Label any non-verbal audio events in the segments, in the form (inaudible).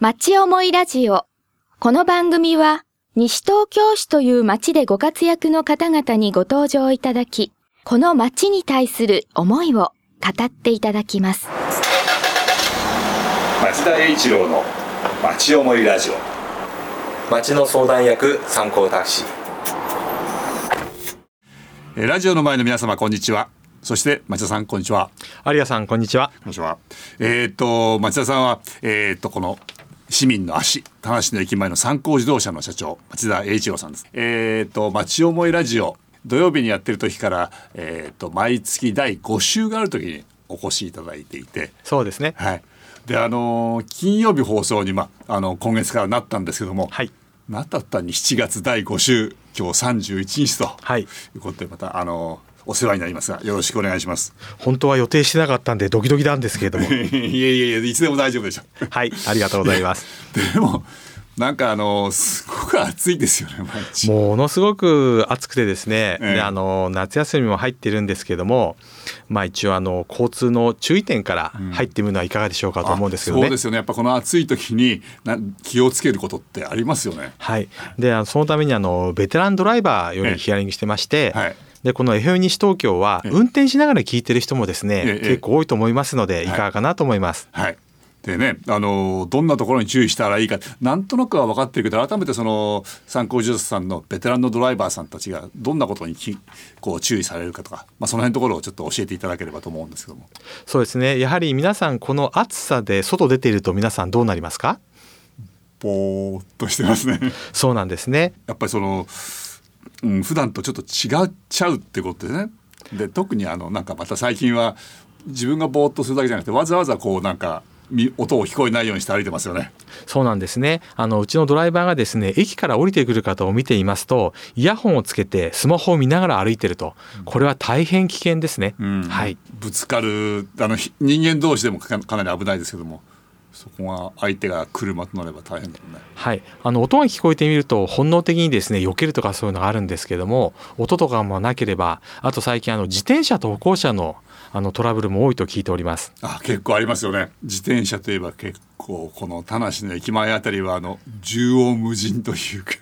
町思いラジオ。この番組は、西東京市という町でご活躍の方々にご登場いただき、この町に対する思いを語っていただきます。町田栄一郎の町思いラジオ。町の相談役参考タクシー。えーラジオの前の皆様こんにちは。そして町田さんこんにちは。有賀さんこんにちは。こんにちは。えっ、と町田さんはえっ、とこの市民の足田無の駅前の三幸自動車の社長町田栄一郎さんです。えっ、と町思いラジオ土曜日にやってる時からえっ、と毎月第5週がある時にお越しいただいていて。そうですね。はい。であのー金曜日放送にまああの今月からなったんですけども、はい。なったったに7月第5週今日31日と。はい。いうことでまたあのお世話になりますがよろしくお願いします。本当は予定してなかったんでドキドキなんですけれども。(laughs) いえいえいえいつでも大丈夫でしょう。(laughs) はいありがとうございます。(laughs) でもなんかあのすごく暑いですよね毎日。ものすごく暑くてですね、ええ。であの夏休みも入ってるんですけどもまあ一応あの交通の注意点から入ってみるのはいかがでしょうかと思うんですけどね、あそうですよね。やっぱこの暑い時にな気をつけることってありますよね。はい、でそのためにあのベテランドライバーよりヒアリングしてまして、はいでこの FM 西東京はええ。運転しながら聞いてる人もですね、ええ結構多いと思いますのでい。かがかなと思います。はい。でね、あのどんなところに注意したらいいかなんとなくは分かってるけど改めてその参考自動車さんのベテランのドライバーさんたちがどんなことにきこう注意されるかとか、まあ、その辺のところをちょっと教えていただければと思うんですけども。そうですね。やはり皆さんこの暑さで外出ていると皆さんどうなりますか？ぼーっとしてますね。そうなんですね。やっぱりその、うん、普段とちょっと違っちゃうってことですね。で特にあのなんかまた最近は自分がぼーっとするだけじゃなくてわざわざこうなんかみ音を聞こえないようにして歩いてますよね。そうなんですね。あのうちのドライバーがですね駅から降りてくる方を見ていますとイヤホンをつけてスマホを見ながら歩いてると。これは大変危険ですね、うん。はい。ぶつかるあのひ人間同士でもかかなり危ないですけどもそこが相手が車となれば大変だよね。はい、あの音が聞こえてみると本能的にですね避けるとかそういうのがあるんですけども音とかもなければあと最近あの自転車と歩行者のあのトラブルも多いと聞いておりますあ結構ありますよね。自転車といえば結構この田無の駅前あたりはあの縦横無尽というか。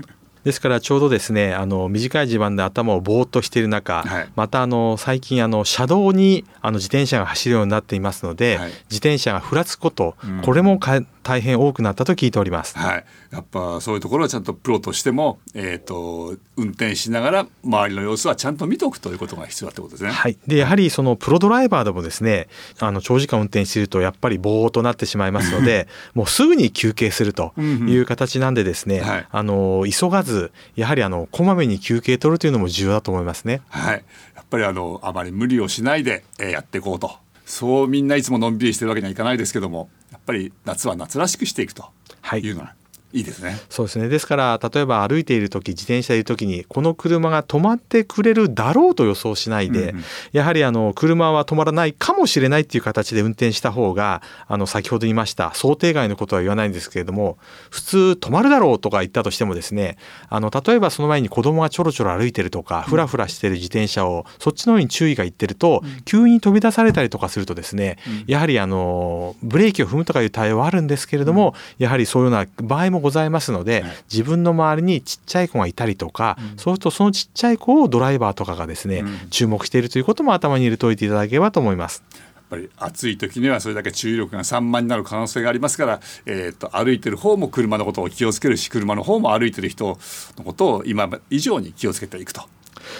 ですからちょうどですねあの短い地盤で頭をぼーっとしている中、はい。またあの最近あの車道にあの自転車が走るようになっていますので、はい。自転車がふらつくこと、うん。これもか大変多くなったと聞いております。はい、やっぱそういうところはちゃんとプロとしても、えー、と運転しながら周りの様子はちゃんと見ておくということが必要だってことですね。はい、でやはりそのプロドライバーでもですねあの長時間運転しているとやっぱりぼーっとなってしまいますので (laughs) もうすぐに休憩するという形なんでですね、はい。あの急がずやはりあのこまめに休憩取るというのも重要だと思いますね。はい、やっぱりあのあまり無理をしないで、えーやっていこうと。そうみんないつものんびりしてるわけにはいかないですけどもやっぱり夏は夏らしくしていくとはいいうのはいいですね。そうですね。ですから例えば歩いている時自転車でいる時にこの車が止まってくれるだろうと予想しないで、うんうん。やはりあの車は止まらないかもしれないっていう形で運転した方があの先ほど言いました想定外のことは言わないんですけれども普通止まるだろうとか言ったとしてもですねあの例えばその前に子供がちょろちょろ歩いてるとかふらふらしてる自転車をそっちの方に注意がいってると急に飛び出されたりとかするとですねやはりあのブレーキを踏むとかいう対応はあるんですけれどもやはりそういうような場合もございますのではい自分の周りにちっちゃい子がいたりとかそうするとそのちっちゃい子をドライバーとかがですねうん注目しているということも頭に入れておいていただければと思います。やっぱり暑い時にはそれだけ注意力が散漫になる可能性がありますから、えー、と歩いてる方も車のことを気をつけるし車の方も歩いてる人のことを今以上に気をつけていくと。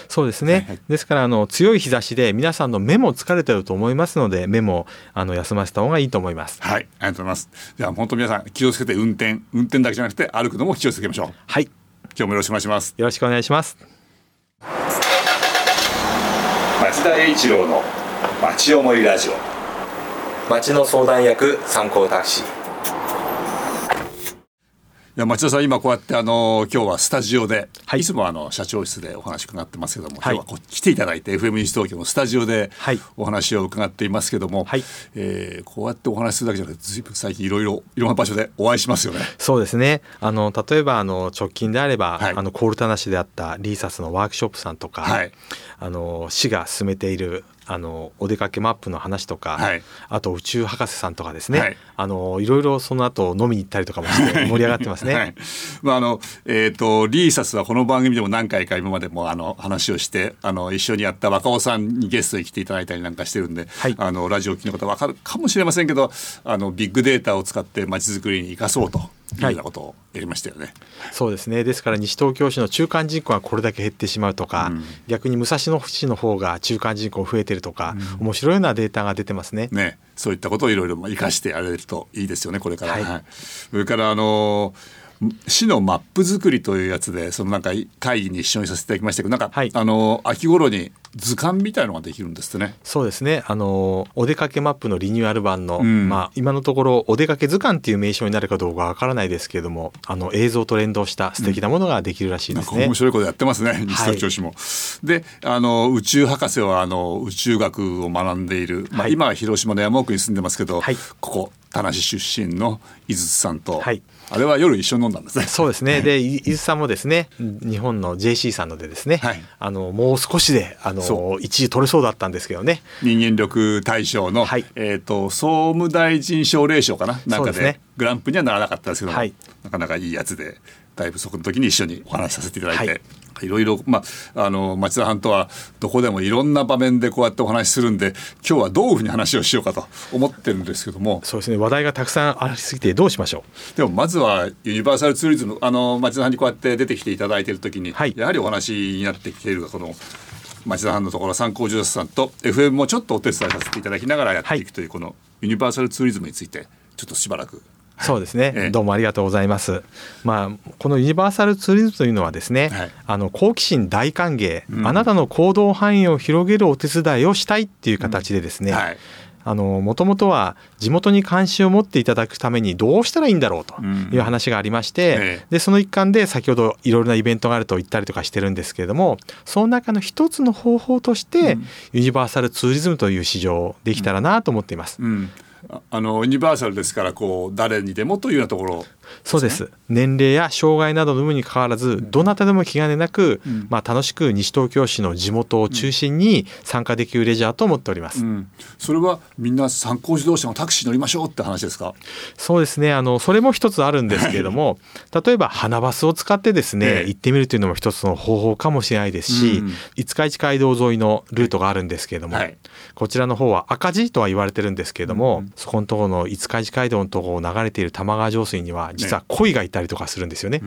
そうですね、はいはいですからあの強い日差しで皆さんの目も疲れてると思いますので目もあの休ませた方がいいと思います。はい、ありがとうございます。じゃあ本当皆さん気をつけて運転、運転だけじゃなくて歩くのも気をつけましょう。はい今日もよろしくお願いします。よろしくお願いします。町田栄一郎の町思いラジオ。町の相談役参考タクシーいや町田さん今こうやってあの今日はスタジオで、はい。い、つもあの社長室でお話伺ってますけども、はい。今日はこう来ていただいて FM 西東京のスタジオではい。お話を伺っていますけども、はい。えーこうやってお話しするだけじゃなくて随分最近いろいろいろんな場所でお会いしますよね。そうですね。あの例えばあの直近であれば、はい。あのコールタナ市であったリーサスのワークショップさんとか、はい。あの市が進めているあのお出かけマップの話とか、はい。あと宇宙博士さんとかですね、はい。あのいろいろその後飲みに行ったりとかもして盛り上がってますね。はい。まああのえっ、とリーサスはこの番組でも何回か今までもあの話をしてあの一緒にやった若尾さんにゲストに来ていただいたりなんかしてるんで、はい。あのラジオを聞きの方わかるかもしれませんけどあのビッグデータを使ってまちづくりに生かそうというようなことをやりましたよね。そうですね。ですから西東京市の中間人口がこれだけ減ってしまうとか、うん。逆に武蔵野市の方が中間人口増えてるとか、面白いようなデータが出てますね。ね、そういったことをいろいろまあ生かしてやれるといいですよねこれから。はい。はい。それからあの市のマップ作りというやつでそのなんか会議に一緒にさせていただきましたけどなんか、はい。あの秋頃に図鑑みたいのができるんですってね。そうですね。あのお出かけマップのリニューアル版の、うん。まあ、今のところお出かけ図鑑っていう名称になるかどうかわからないですけれどもあの映像と連動した素敵なものができるらしいですね。なんか面白いことやってますね西東京市も。であの宇宙博士はあの宇宙学を学んでいる、まあ、はい。今は広島の山奥に住んでますけど、はい。ここ田無出身の井筒さんと、はい。あれは夜一緒に飲んだんですね。そうですね。で、い伊豆さんもですね、日本の JC さんのでですね、はい。あのもう少しであその一時取れそうだったんですけどね。人間力大賞の、はい。えっ、と総務大臣奨励賞かな？なんかでね。グランプリにはならなかったですけども、はい。なかなかいいやつでだいぶそこの時に一緒にお話しさせていただいて、、はいろいろまああの町田藩とはどこでもいろんな場面でこうやってお話しするんで今日はどういうふうに話をしようかと思ってるんですけどもそうですね。話題がたくさんありすぎてどうしましょでもまずはユニバーサルツーリズムあの町田藩にこうやって出てきていただいている時に、はいやはりお話になってきているこの町田藩のところ参考住さんと FM もちょっとお手伝いさせていただきながらやっていくというこのユニバーサルツーリズムについてちょっとしばらくう。そうですね、ええ。どうもありがとうございます。まあこのユニバーサルツーリズムというのはですね、はい。あの好奇心大歓迎、うん。あなたの行動範囲を広げるお手伝いをしたいっていう形でですね、はい。あのもともとは地元に関心を持っていただくためにどうしたらいいんだろうという話がありまして、ええ。でその一環で先ほどいろいろなイベントがあると言ったりとかしてるんですけれどもその中の一つの方法として、うん。ユニバーサルツーリズムという市場をできたらなと思っています。うん、ああのユニバーサルですからこう誰にでもというようなところ。そうです。年齢や障害などの有無にかかわらずどなたでも気兼ねなく、うん。まあ、楽しく西東京市の地元を中心に参加できるレジャーと思っております。うん、それはみんな参考自動車のタクシー乗りましょうって話ですか？そうですね。あのそれも一つあるんですけれども (laughs) 例えば花バスを使ってですね、ええ。行ってみるというのも一つの方法かもしれないですし、うん。五日市街道沿いのルートがあるんですけれども、はい。こちらの方は赤字とは言われてるんですけれども、うん。そこのところの五日市街道のところを流れている玉川上水には実は鯉がいたりとかするんですよね。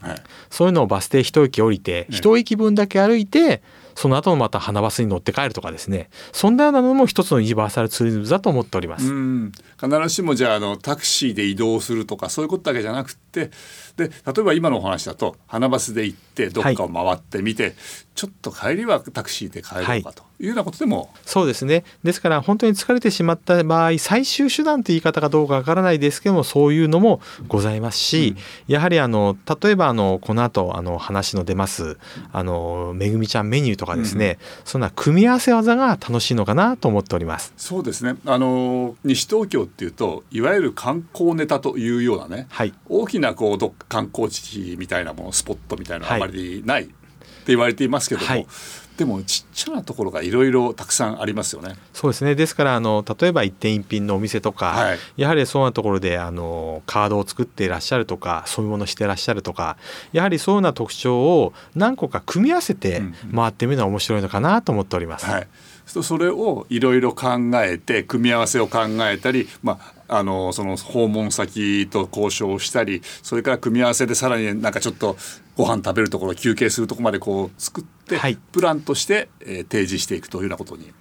はい。そういうのをバス停一駅降りて一駅分だけ歩いてその後のまた花バスに乗って帰るとかですね。そんなようなのも一つのユニバーサルツーリズムだと思っております。うん。必ずしもじゃああのタクシーで移動するとかそういうことだけじゃなくてで例えば今のお話だと花バスで行ってどっかを回ってみて、ちょっと帰りはタクシーで帰ろうかとい。うようなことでも、そうですね。ですから本当に疲れてしまった場合最終手段という言い方かどうかわからないですけどもそういうのもございますし、やはりあの例えばあのこの後あの話の出ますあのめぐみちゃんメニューとかですね、そんな組み合わせ技が楽しいのかなと思っております。そうですね。あの西東京っていうといわゆる観光ネタというようなね、はい。大きなこう観光地みたいなものスポットみたいなのはあはいまりないって言われていますけども、はいでもちっちゃなところがいろいろたくさんありますよね。そうですねですからあの例えば一点一品のお店とか、はいやはりそうなところであのカードを作っていらっしゃるとかそういうものしていらっしゃるとかやはりそうな特徴を何個か組み合わせてうん回ってみるのは面白いのかなと思っております。はい、そそれをいろいろ考えて組み合わせを考えたり、まあ、あのその訪問先と交渉をしたりそれから組み合わせでさらになんかちょっとご飯食べるところ休憩するところまでこう作って、はいプランとして、えー提示していくというようなことに。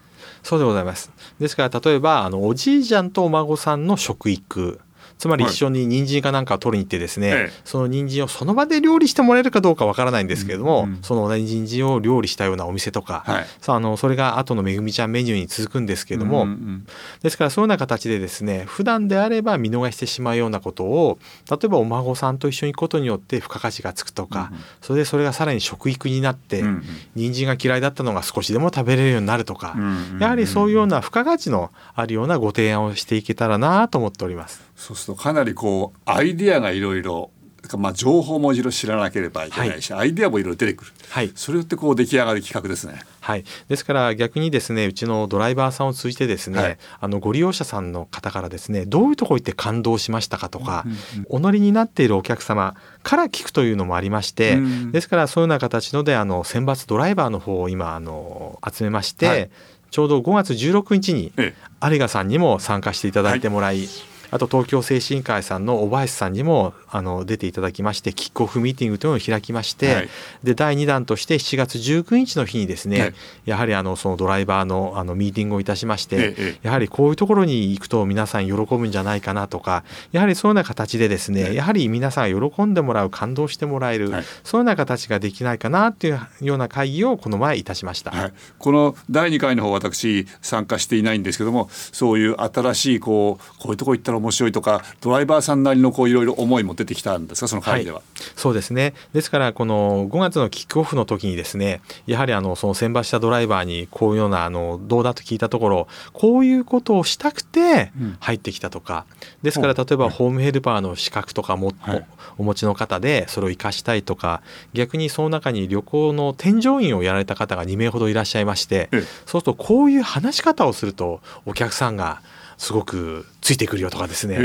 そうでございます。ですから例えばあのおじいちゃんとお孫さんの食育つまりはい一緒に人参かなんかを取りに行ってですね、ええその人参をその場で料理してもらえるかどうかわからないんですけれども、うん。うんその同じ人参を料理したようなお店とか、はい。さああのそれが後のめぐみちゃんメニューに続くんですけれども、うんうんですからそういうような形でですね普段であれば見逃してしまうようなことを例えばお孫さんと一緒に行くことによって付加価値がつくとか、うんうん。それでそれがさらに食育になって、うんうん。人参が嫌いだったのが少しでも食べれるようになるとか、やはりそういうような付加価値のあるようなご提案をしていけたらなと思っております。そうするとかなりこうアイディアがいろいろまあ情報もいろいろ知らなければいけないし、アイデアもいろいろ出てくる、はい。それってこう出来上がる企画ですね。はい、ですから逆にですねうちのドライバーさんを通じてですね、はい。あのご利用者さんの方からですねどういうところ行って感動しましたかとか、お乗りになっているお客様から聞くというのもありまして、うんですからそういうような形のであの選抜ドライバーの方を今あの集めまして、はい。ちょうど5月16日にえ有賀さんにも参加していただいてもらい、あと東京精神科医さんの小林さんにもあの出ていただきましてキックオフミーティングというのを開きまして、はい。で第2弾として7月19日の日にですね、はい。やはりあのそのドライバーのあのミーティングをいたしまして、やはりこういうところに行くと皆さん喜ぶんじゃないかなとかやはりそういうような形でですね、ええやはり皆さんが喜んでもらう感動してもらえる、はい。そういうような形ができないかなというような会議をこの前いたしました。はい、この第2回の方私参加していないんですけどもそういう新しいこうこういうとこ行ったら面白いとかドライバーさんなりのこういろいろ思いも出てきたんですか？その会議では。そうですね。ですからこの5月のキックオフの時にですねやはりあのその選抜したドライバーにこういうようなあのどうだと聞いたところこういうことをしたくてうん。入ってきたとかですから例えばホームヘルパーの資格とかも、はいお持ちの方でそれを生かしたいとか逆にその中に旅行の添乗員をやられた方が2名ほどいらっしゃいましてええ。そうするとこういう話し方をするとお客さんがすごくついてくるよとかですね。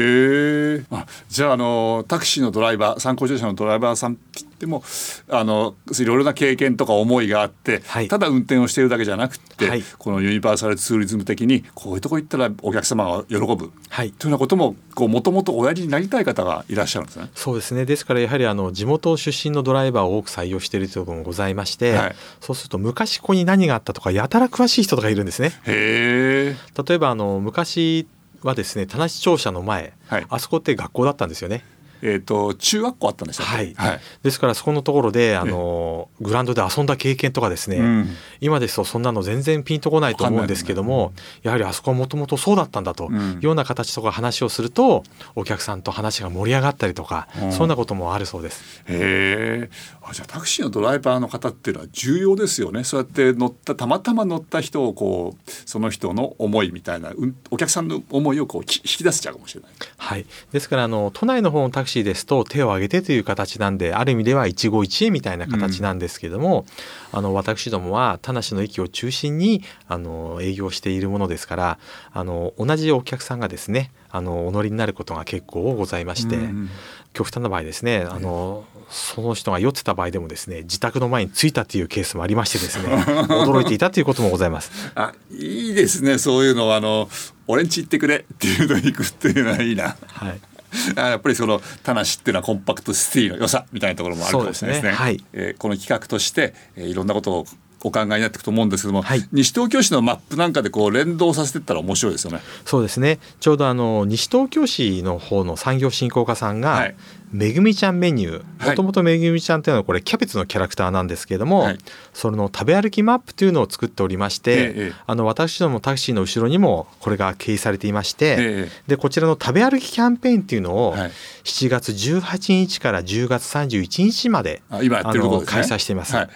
あじゃああのタクシーのドライバー参考乗車のドライバーさんって言ってもあのいろいろな経験とか思いがあって、はい。ただ運転をしているだけじゃなくて、はい。このユニバーサルツーリズム的にこういうとこ行ったらお客様が喜ぶ。はい。というようなこともこうもともとおやりになりたい方がいらっしゃるんですね。そうですね。ですからやはりあの地元出身のドライバーを多く採用しているということもございまして、はい。そうすると昔ここに何があったとかやたら詳しい人とかいるんですね。へえ。例えばあの昔はですね田無庁舎の前、はい。あそこって学校だったんですよねえっ、と中学校あったんでしたはいはい。ですからそこのところであのグラウンドで遊んだ経験とかですね、うん今ですとそんなの全然ピンとこないと思うんですけども、やはりあそこはもともとそうだったんだとうんいうような形とか話をするとお客さんと話が盛り上がったりとか、うんそんなこともあるそうです。へえ。あじゃあタクシーのドライバーの方っていうのは重要ですよね。そうやって乗ったたまたま乗った人をこうその人の思いみたいな、うん、お客さんの思いをこうき引き出せちゃうかもしれない。はい、ですからあの都内の方のタクシーですと手を挙げてという形なんである意味では一期一会みたいな形なんですけども、あの私どもは田無の駅を中心にあの営業しているものですからあの同じお客さんがですねあのお乗りになることが結構ございまして、うん極端な場合ですねあのその人が酔ってた場合でもですね自宅の前に着いたというケースもありましてですね (laughs) 驚いていたということもございます。あいいですねそういうのはあの俺んち行ってくれっていうのに行くっていうのはいいな。はいあ (laughs) やっぱりその田無っていうのはコンパクトシティの良さみたいなところもあるかもしれないですね。すねはいえーこの企画として、えーいろんなことをお考えになっていくと思うんですけども、はい。西東京市のマップなんかでこう連動させていったら面白いですよね。そうですね。ちょうどあの西東京市の方の産業振興課さんが、はい。めぐみちゃんメニュはい。ーもともとめぐみちゃんっていうのはこれキャベツのキャラクターなんですけれども、はい。それの食べ歩きマップというのを作っておりまして、ええええ。あの私どもタクシーの後ろにもこれが掲示されていまして、ええでこちらの食べ歩きキャンペーンっていうのをはい。7月18日から10月31日まで。あの開催しています。はい。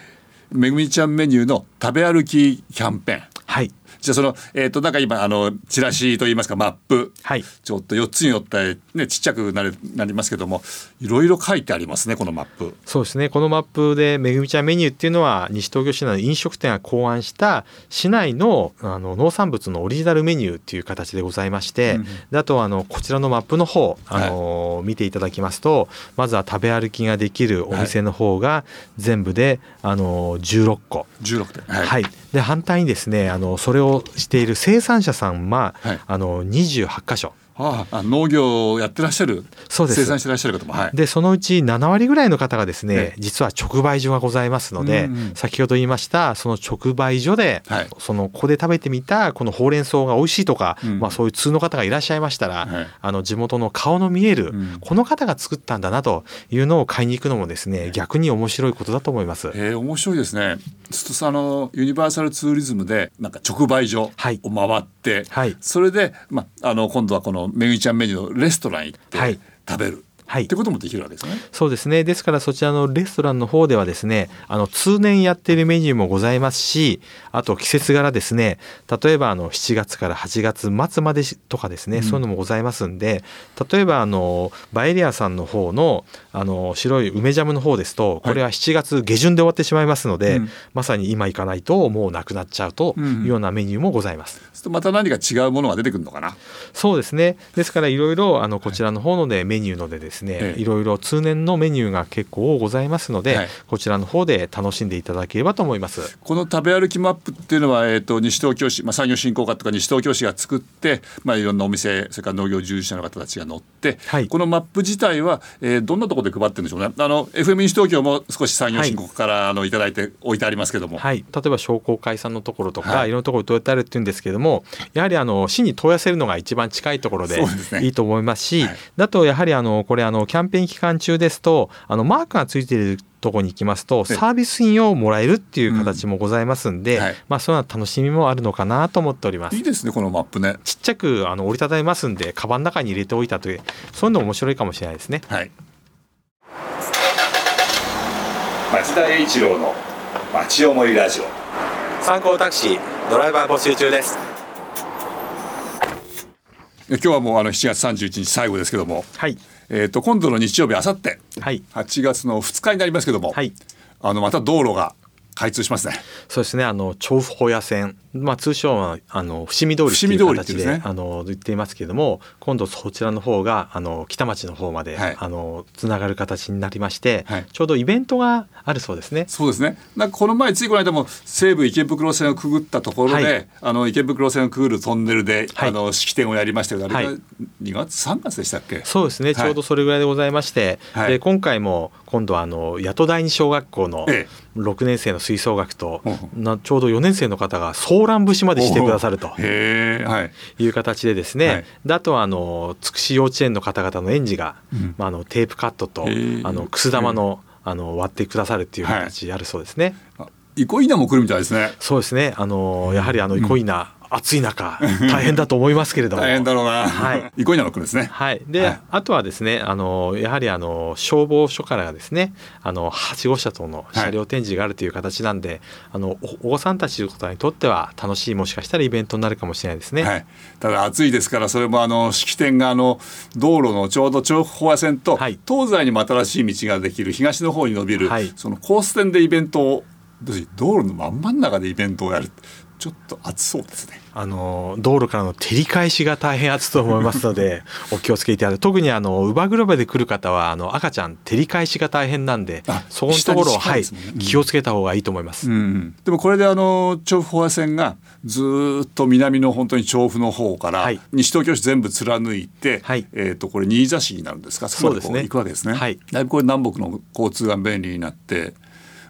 めぐみちゃんメニューの食べ歩きキャンペーン。はいじゃあそのえっ、となんか今あのチラシといいますかマップ。はいちょっと4つによってねちっちゃくなるなりますけどもいろいろ書いてありますねこのマップ。そうですねこのマップでめぐみちゃんメニューっていうのは西東京市内の飲食店が考案した市内のあの農産物のオリジナルメニューっていう形でございまして、うんであとあのこちらのマップの方あの、見ていただきますとまずは食べ歩きができるお店の方が全部で、あの16個。16点。ははい、で反対にですねあのそれをしている生産者さんは、はい。あの28箇所ああ農業をやってらっしゃるそうです。生産してらっしゃる方もはい。でそのうち7割ぐらいの方がですね、ええ。実は直売所がございますので、うんうん先ほど言いましたその直売所で、はい。そのここで食べてみたこのほうれん草が美味しいとか、うん。まあ、そういう通の方がいらっしゃいましたら、はい。あの地元の顔の見える、うん。この方が作ったんだなというのを買いに行くのもですね逆に面白いことだと思います。えー、面白いですね。そうするとさあのユニバーサルツーリズムでなんか直売所をはい。回って、はい。それでまああの今度はこのめぐみちゃんメニューのレストラン行ってはい食べる。はいってこともできるわけですね。そうですねですからそちらのレストランの方ではですねあの通年やっているメニューもございますしあと季節柄ですね例えばあの7月から8月末までとかですね、そういうのもございますんで例えばあのバエリアさんの方のあの白い梅ジャムの方ですとこれは7月下旬で終わってしまいますので、うんまさに今行かないともうなくなっちゃうというようなメニューもございます。そうするとまた何か違うものが出てくるのかな？そうですね。ですからいろいろあのこちらの方のでメニューのでですね、ええ。いろいろ通年のメニューが結構ございますので、はい。こちらの方で楽しんでいただければと思います。この食べ歩きマップっていうのは、えー、と西東京市、まあ、産業振興課とか西東京市が作って、まあ、いろんなお店それから農業従事者の方たちが乗って、はい。このマップ自体は、えーどんなところで配ってるんでしょうね。あの FM 西東京も少し産業振興課から、あのいただいて置いてありますけども、はい、例えば商工会さんのところとか、はい。い、ろんなところにどうやってあるっていうんですけれどもやはりあの市に問い合わせるのが一番近いところでいいと思いますしはい。だとやはりあのこれあのキャンペーン期間中ですとあのマークがついているところに行きますとええ。サービス品をもらえるっていう形もございますんで、うんはい。まあそういうような楽しみもあるのかなと思っております。いい。ですねこのマップね。ちっちゃくあの折りたたみますんでカバンの中に入れておいたというそういうの面白いかもしれないですね。はい。町田栄一郎の町思いラジオ。参考タクシードライバー募集中です。今日はもうあの7月31日最後ですけども、はいえー、と今度の日曜日あさって。はい。8月の2日になりますけども、はい。あのまた道路が開通しますね。そうですね。あの調布保谷線、まあ、通称はあの伏見通りっていう形でね。あの言っていますけれども今度そちらの方があの北町の方まで、はい。あのつながる形になりまして、はい。ちょうどイベントがあるそうですね。そうですね。なんかこの前ついこの間も西武池袋線をくぐったところで、はい。あの池袋線をくぐるトンネルで、はい。あの式典をやりましたけど、あれがはい。2月3月でしたっけ？そうですね、はい。ちょうどそれぐらいでございまして、はい。で今回も今度はあの八戸第二小学校のえ6年生の吹奏楽と、なちょうど4年生の方がソーラン節までしてくださるとい。いう形でですね、はい。であとはあの筑紫幼稚園の方々の園児が、うん。まあ、あのテープカットとあのくす玉の,、あの割ってくださるっていう形あるそうですね。あ憩いなも来るみたいですね。そうですね。あのやはりあの憩いな、暑い中大変だと思いますけれども。大変だろうな。はい憩いなも来るんですね。はい、で、はいあとはですねあのやはりあの消防署からですねあのはしご車との車両展示があるという形なんで、あのおお子さんたちの方にとっては楽しいもしかしたらイベントになるかもしれないですね。はい、ただ暑いですからそれもあの式典があの道路のちょうど調布飽和線と、はい東西にも新しい道ができる東の方に伸びる、はいそのコース店でイベントを道路の真ん真ん中でイベントをやるちょっと暑そうですね。あの道路からの照り返しが大変暑いと思いますので (laughs) お気をつけいただいて特にあの乳母車で来る方はあの赤ちゃん照り返しが大変なんであそこのところを、下に近はいうん。気をつけた方がいいと思います。うん。でもこれであの調布飽和線がずーっと南の本当に調布の方から、はい。西東京市全部貫いて、はい。えー、とこれ新座市になるんですか？そこまでこそうですね行くわけですね。はい。だいぶこれ南北の交通が便利になって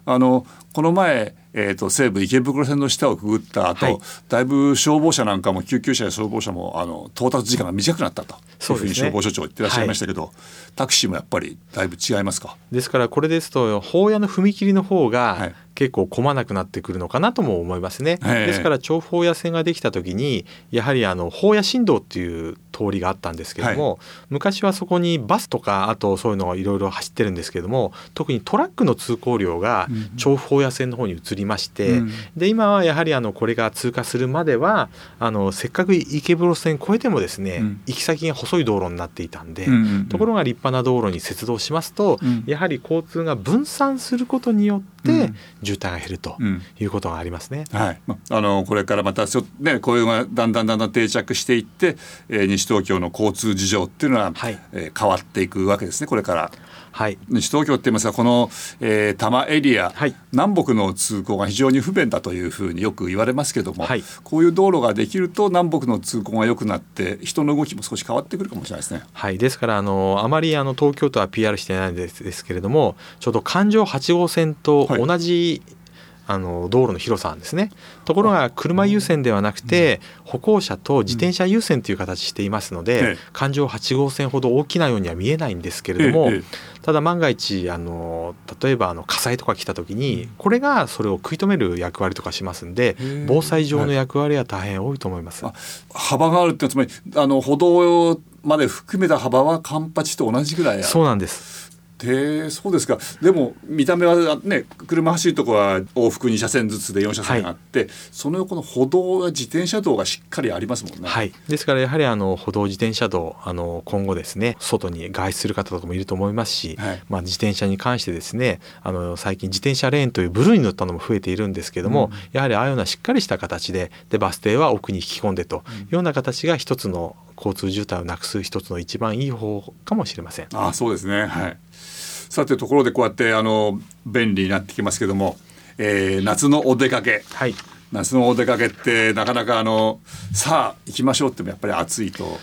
あのこの前、えー、と西武池袋線の下をくぐった後、はい。だいぶ消防車なんかも救急車や消防車もあの到達時間が短くなったとそういうふうに消防署長言ってらっしゃいましたけど、タクシーもやっぱりだいぶ違いますか？ですからこれですと法屋の踏切の方はがい。結構混まなくなってくるのかなとも思いますね。ええ。ですから調布法屋線ができた時にやはりあの法屋新道っていう通りがあったんですけれども、昔はそこにバスとかあとそういうのがいろいろ走ってるんですけれども特にトラックの通行量がうん調布法屋線の方に移りまして、うん。で今はやはりあのこれが通過するまではあのせっかく池袋線越えてもですね、うん。行き先が細い道路になっていたんで、うんうんうん。ところが立派な道路に接続しますと、うん。やはり交通が分散することによってうん。渋滞が減るとうん。いうことがありますね。はい、まあのこれからまたちょっとねこういうのがだんだんだんだん定着していって、えー西東京の交通事情っていうのは、はい。えー変わっていくわけですねこれから。はい、西東京って言いますがこの、えー多摩エリア、はい。南北の通行が非常に不便だというふうによく言われますけども、はい。こういう道路ができると南北の通行が良くなって人の動きも少し変わってくるかもしれないですね。はい、ですからあのあまりあの東京都は PR してないんですですけれどもちょうど環状8号線とはい。同じ、あの道路の広さなんですね。ところが車優先ではなくて歩行者と自転車優先という形していますのえでえ環状8号線ほど大きなようには見えないんですけれどもただ万が一あの例えばあの火災とか来た時にこれがそれを食い止める役割とかしますんで防災上の役割は大変多いと思います。あ幅があるってつまりあの歩道まで含めた幅はカンパチと同じぐらいそうなんですへえそうですか。でも見た目はね車走るとこは往復2車線ずつで4車線あって、その横の歩道や自転車道がしっかりありますもんね。はい、ですからやはりあの歩道自転車道あの今後ですね外に外出する方とかもいると思いますし、はい。まあ、自転車に関してですねあの最近自転車レーンというブルーに乗ったのも増えているんですけども、やはりああいうようなしっかりした形ででバス停は奥に引き込んでというような形が一つの交通渋滞をなくす一つの一番いい方法かもしれません。あそうですね。はい。さてところでこうやってあの便利になってきますけども、えー夏のお出かけ。はい夏のお出かけってなかなかあのさあ行きましょうってもやっぱり暑いと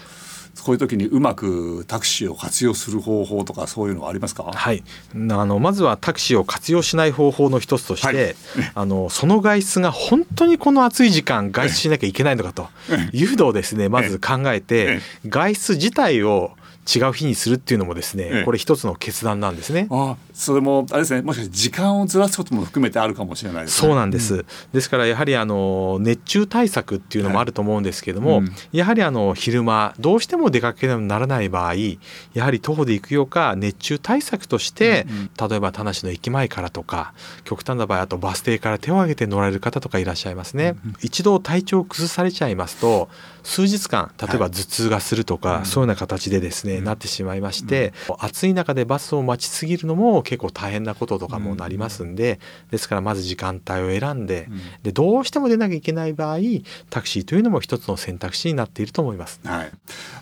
こういう時にうまくタクシーを活用する方法とかそういうのはありますか、はい、あのまずはタクシーを活用しない方法の一つとして、はい。あのその外出が本当にこの暑い時間外出しなきゃいけないのかというのをですねまず考えて外出自体を違う日にするっていうのもですええ。ねこれ一つの決断なんですね。あそれもあれですねもしかして時間をずらすことも含めてあるかもしれないですね。そうなんです、ですからやはりあの熱中対策っていうのもあると思うんですけども、はいうん。やはりあの昼間どうしても出かけならない場合やはり徒歩で行くようか熱中対策として、例えば田無の駅前からとか極端な場合あとバス停から手を挙げて乗られる方とかいらっしゃいますね、一度体調を崩されちゃいますと数日間例えば頭痛がするとか、そういうような形でですね、なってしまいまして、暑い中でバスを待ちすぎるのも結構大変なこととかもなりますんで、ですからまず時間帯を選んで,、でどうしても出なきゃいけない場合タクシーというのも一つの選択肢になっていると思います。はい、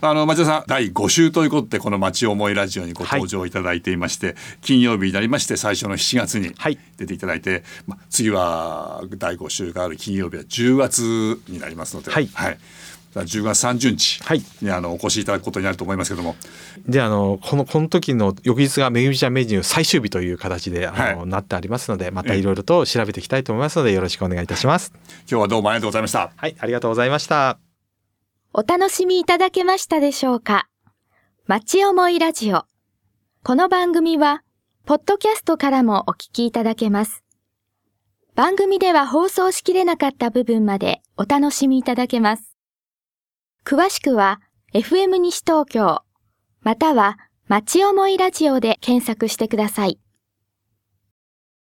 あの町田さん第5週ということでこの「町思いラジオ」にご登場いただいていまして、金曜日になりまして最初の7月にはい。出ていただいて、まあ、次は第5週がある金曜日は10月になりますので、はい。だから10月30日はいにあのお越しいただくことになると思いますけども、であのこのこの時の翌日がめぐみちゃん名人最終日という形であの、はいなってありますのでまたいろいろと調べていきたいと思いますのでよろしくお願いいたします。今日はどうもありがとうございました。はいありがとうございました。お楽しみいただけましたでしょうか？町思いラジオ。この番組は、ポッドキャストからもお聞きいただけます。番組では放送しきれなかった部分までお楽しみいただけます。詳しくは、FM 西東京、または、町思いラジオで検索してください。